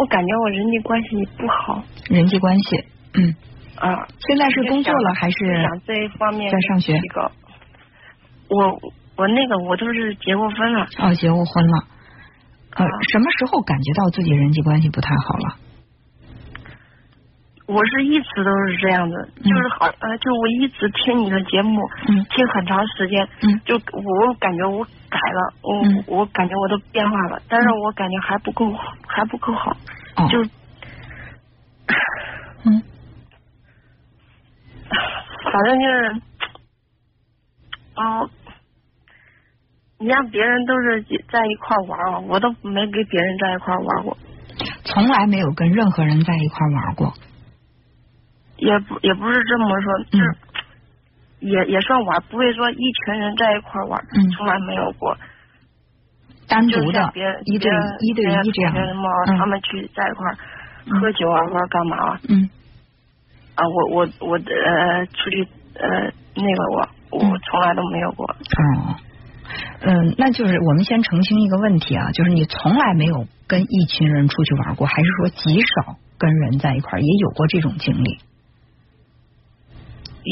我感觉我人际关系不好人际关系，嗯，啊。现在是工作了还是想这一方面在上学。我我那个我都是结过婚了，哦结过婚了？呃，啊什么时候感觉到自己人际关系不太好了？我是一直都是这样的，嗯。就是好呃，就我一直听你的节目，嗯。听很长时间，嗯。就我感觉我改了，我、嗯。我感觉我都变化了，但是我感觉还不够好，还不够好，哦，就嗯。反正就是，哦，你让别人都是在一块儿玩儿，我都没跟别人在一块玩过，从来没有跟任何人在一块玩过。也不也不是这么说，嗯就是、也也算玩，不会说一群人在一块玩，嗯从来没有过。单独的一对一对一这样他们去在一块喝酒啊，或者干嘛啊？嗯啊，我我我呃出去呃那个我我嗯从来都没有过。哦，嗯，那就是我们先澄清一个问题啊，就是你从来没有跟一群人出去玩过，还是说极少跟人在一块儿，也有过这种经历？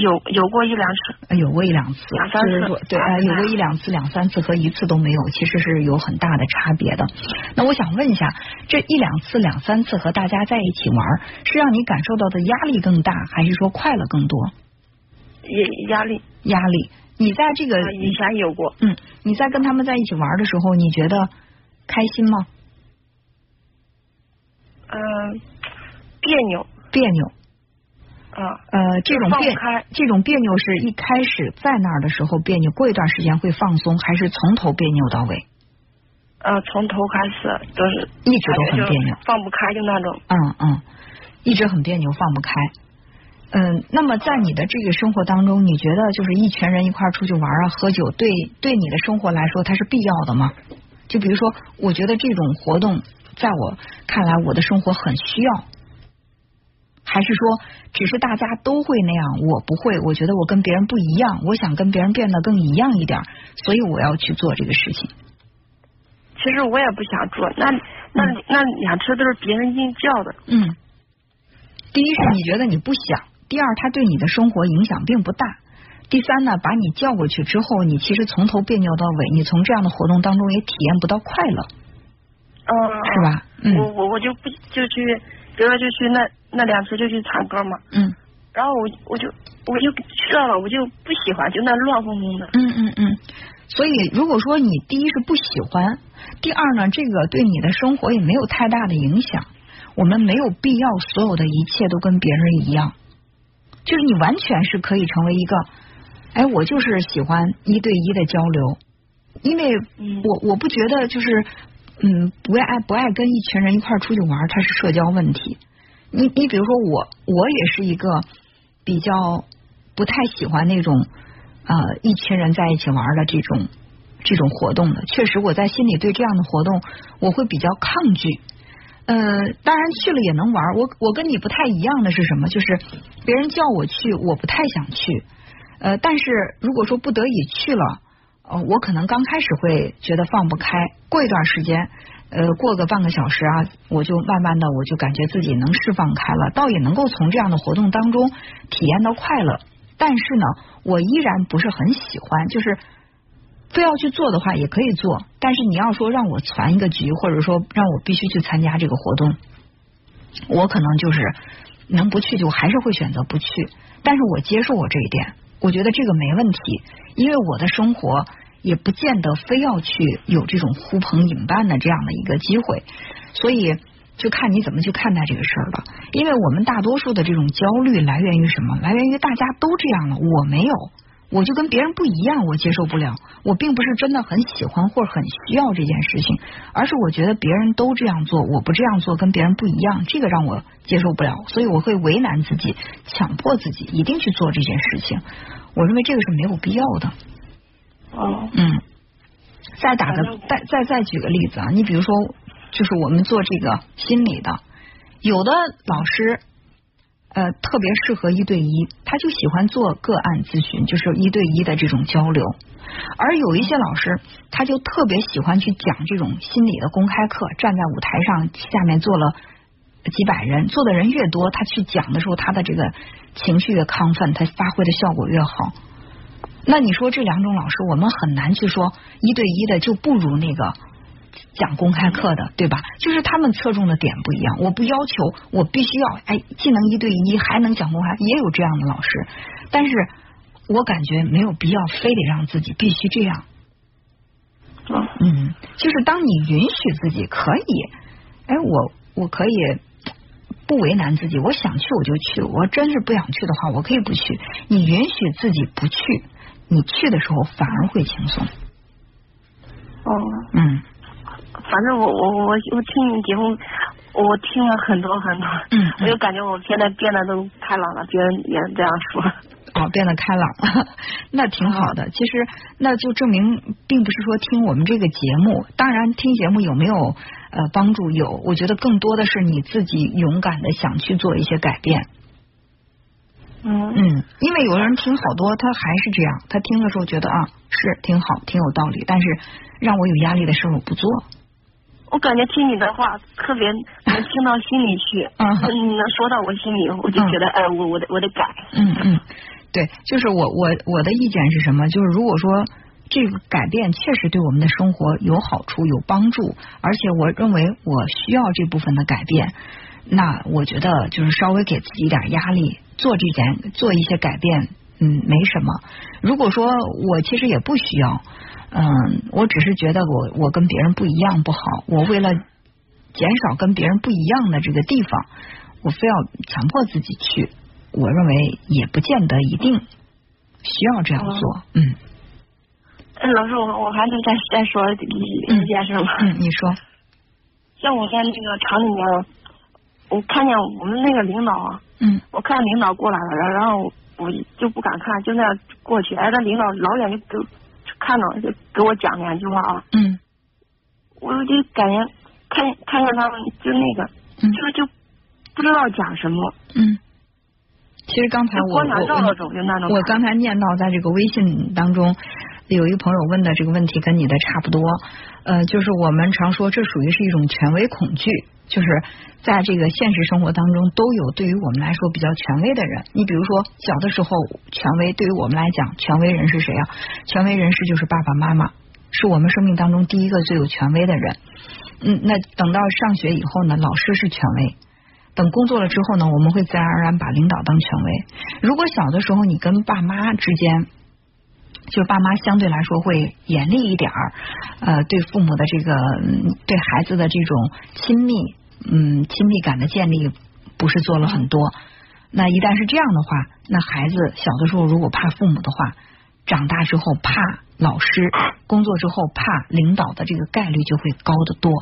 有有过一两次，呃有过一两次，两三次就是对，呃，有过一两次、两三次和一次都没有，其实是有很大的差别的。那我想问一下，这一两次、两三次和大家在一起玩，是让你感受到的压力更大，还是说快乐更多？也压力压力，你在这个啊以前有过，嗯，你在跟他们在一起玩的时候，你觉得开心吗？嗯、别扭别扭？啊，呃，这种别开这种别扭是一开始在那儿的时候别扭，过一段时间会放松，还是从头别扭到尾？呃，从头开始都是一直都很别扭。放不开，就那种。嗯嗯，一直很别扭，放不开。嗯，那么在你的这个生活当中，你觉得就是一群人一块儿出去玩啊、喝酒，对对你的生活来说，它是必要的吗？就比如说，我觉得这种活动，在我看来，我的生活很需要。还是说，只是大家都会那样，我不会？我觉得我跟别人不一样，我想跟别人变得更一样一点，所以我要去做这个事情。其实我也不想做，那那、嗯那两车都是别人硬叫的。嗯，第一是你觉得你不想，第二它对你的生活影响并不大，第三呢，把你叫过去之后，你其实从头别扭到尾，你从这样的活动当中也体验不到快乐，嗯，是吧？嗯我我我就不就去，比如说就去那那两次就去唱歌嘛，嗯。然后我我就我就去了，我就不喜欢，就那乱哄哄的。嗯嗯嗯。所以如果说你第一是不喜欢，第二呢，这个对你的生活也没有太大的影响，我们没有必要所有的一切都跟别人一样，就是你完全是可以成为一个，哎，我就是喜欢一对一的交流，因为嗯。我我不觉得就是嗯不爱不爱跟一群人一块儿出去玩，它是社交问题。你你比如说我我也是一个比较不太喜欢那种呃一群人在一起玩的这种这种活动的。确实我在心里对这样的活动我会比较抗拒。呃，当然去了也能玩。我我跟你不太一样的是什么？就是别人叫我去，我不太想去。呃，但是如果说不得已去了，呃，我可能刚开始会觉得放不开，过一段时间，呃，过个半个小时啊，我就慢慢的我就感觉自己能释放开了，倒也能够从这样的活动当中体验到快乐。但是呢，我依然不是很喜欢，就是非要去做的话也可以做，但是你要说让我攒一个局，或者说让我必须去参加这个活动，我可能就是能不去就还是会选择不去。但是我接受我这一点，我觉得这个没问题，因为我的生活也不见得非要去有这种呼朋引伴的这样的一个机会，所以就看你怎么去看待这个事儿了。因为我们大多数的这种焦虑来源于什么？来源于大家都这样了，我没有。我就跟别人不一样，我接受不了。我并不是真的很喜欢或者很需要这件事情，而是我觉得别人都这样做，我不这样做跟别人不一样，这个让我接受不了，所以我会为难自己，强迫自己一定去做这件事情。我认为这个是没有必要的。哦，嗯，再打个再再再举个例子啊，你比如说，就是我们做这个心理的，有的老师。呃，特别适合一对一，他就喜欢做个案咨询，就是一对一的这种交流。而有一些老师，他就特别喜欢去讲这种心理的公开课，站在舞台上，下面坐了几百人，做的人越多，他去讲的时候，他的这个情绪越亢奋，他发挥的效果越好。那你说这两种老师，我们很难去说一对一的就不如那个讲公开课的，对吧？就是他们侧重的点不一样。我不要求我必须要哎，既能一对一，还能讲公开，也有这样的老师，但是我感觉没有必要非得让自己必须这样。嗯，就是当你允许自己可以，哎，我我可以不为难自己，我想去我就去，我真是不想去的话，我可以不去。你允许自己不去，你去的时候反而会轻松。哦，嗯，反正我我我我听你节目，我听了很多很多，我就感觉我现在变得都开朗了，别人也这样说。哦，变得开朗了，那挺好的。其实那就证明，并不是说听我们这个节目，当然听节目有没有呃帮助有，我觉得更多的是你自己勇敢的想去做一些改变。嗯嗯，因为有的人听好多，他还是这样，他听的时候觉得啊是挺好，挺有道理，但是让我有压力的事我不做。我感觉听你的话特别能听到心里去，嗯你能说到我心里，我就觉得哎，我我得我得改。嗯嗯，对，就是我我我的意见是什么？就是如果说这个改变确实对我们的生活有好处、有帮助，而且我认为我需要这部分的改变，那我觉得就是稍微给自己一点压力，做这件做一些改变，嗯，没什么。如果说我其实也不需要，嗯，我只是觉得我我跟别人不一样不好，我为了减少跟别人不一样的这个地方，我非要强迫自己去。我认为也不见得一定需要这样做。嗯哎，老师，我我还能再再说一一件事吗？嗯，你说。像我在那个厂里面，我看见我们那个领导啊，嗯我看领导过来了，然然后我就不敢看，就那样过去。哎，那领导老远就给看到，就给我讲两句话啊，嗯我就感觉看看见他们就那个，嗯就就不知道讲什么，嗯。其实刚才我我。我刚才念到在这个微信当中，有一个朋友问的这个问题跟你的差不多，呃，就是我们常说这属于是一种权威恐惧，就是在这个现实生活当中都有对于我们来说比较权威的人。你比如说小的时候，权威对于我们来讲，权威人是谁啊？权威人士就是爸爸妈妈，是我们生命当中第一个最有权威的人。嗯，那等到上学以后呢，老师是权威。等工作了之后呢，我们会自然而然把领导当权威。如果小的时候你跟爸妈之间，就爸妈相对来说会严厉一点儿，呃，对父母的这个对孩子的这种亲密，嗯，亲密感的建立不是做了很多。那一旦是这样的话，那孩子小的时候如果怕父母的话，长大之后怕老师，工作之后怕领导的这个概率就会高得多。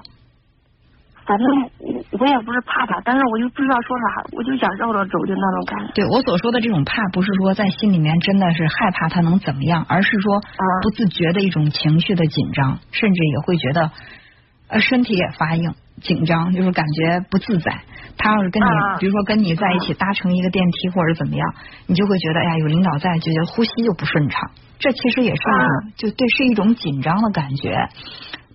反正我我也不是怕他，但是我就不知道说啥，我就想绕着走，就那种感觉。对我所说的这种怕，不是说在心里面真的是害怕他能怎么样，而是说不自觉的一种情绪的紧张，甚至也会觉得呃身体也发硬、紧张，就是感觉不自在。他要是跟你，啊比如说跟你在一起搭乘一个电梯或者怎么样，你就会觉得哎呀有领导在，就觉得呼吸就不顺畅。这其实也是一种，啊就对，是一种紧张的感觉。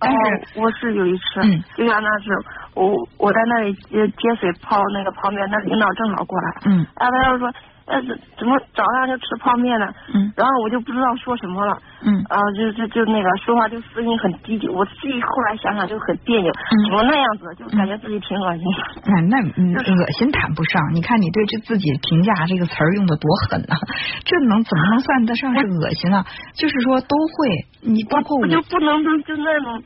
但是、哦、我是有一次，嗯。就像那是我我在那里接接水泡那个旁边，那领导正好过来，嗯。然后，他就说，呃，怎怎么早上就吃泡面呢？嗯然后我就不知道说什么了，嗯啊，就就就那个说话就声音很低低，我自己后来想想就很别扭，嗯怎么那样子，就感觉自己挺恶心。那，那嗯恶心谈不上。你看你对这自己评价这个词儿用的多狠呐、这能怎么能算得上是恶心啊？就是说都会，你包括我我就不能就就那种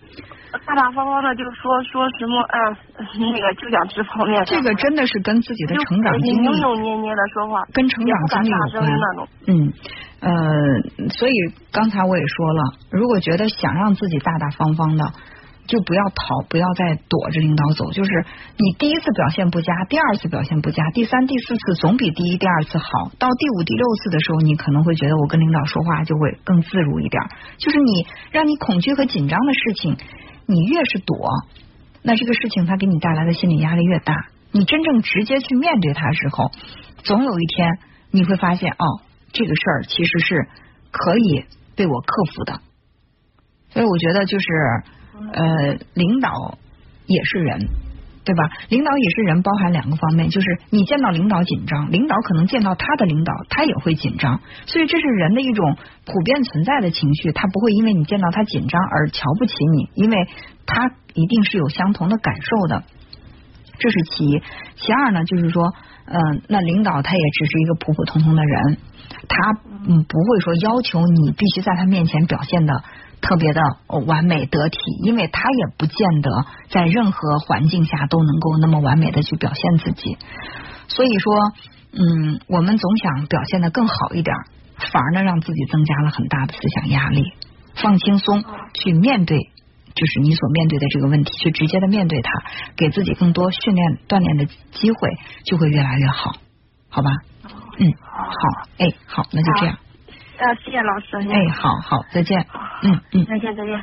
大大方方的就说说什么呃，那个就想吃泡面。这个真的是跟自己的成长经历扭扭捏捏的说话，跟成长经历有关。嗯呃，所以刚才我也说了，如果觉得想让自己大大方方的，就不要逃，不要再躲着领导走。就是你第一次表现不佳，第二次表现不佳，第三、第四次总比第一、第二次好。到第五、第六次的时候，你可能会觉得我跟领导说话就会更自如一点。就是你让你恐惧和紧张的事情，你越是躲，那这个事情它给你带来的心理压力越大。你真正直接去面对它的时候，总有一天你会发现，哦，这个事儿其实是可以被我克服的。所以我觉得就是，呃，领导也是人，对吧？领导也是人，包含两个方面，就是你见到领导紧张，领导可能见到他的领导，他也会紧张，所以这是人的一种普遍存在的情绪，他不会因为你见到他紧张而瞧不起你，因为他一定是有相同的感受的。这是其一，其二呢，就是说，嗯，那领导他也只是一个普普通通的人，他嗯不会说要求你必须在他面前表现的特别的完美得体，因为他也不见得在任何环境下都能够那么完美的去表现自己。所以说，嗯，我们总想表现的更好一点，反而呢让自己增加了很大的思想压力。放轻松，去面对。就是你所面对的这个问题，去直接的面对它，给自己更多训练锻炼的机会，就会越来越好，好吧？嗯，好，哎，好，那就这样。呃，谢谢老师。哎，好好，再见。嗯嗯，再见再见。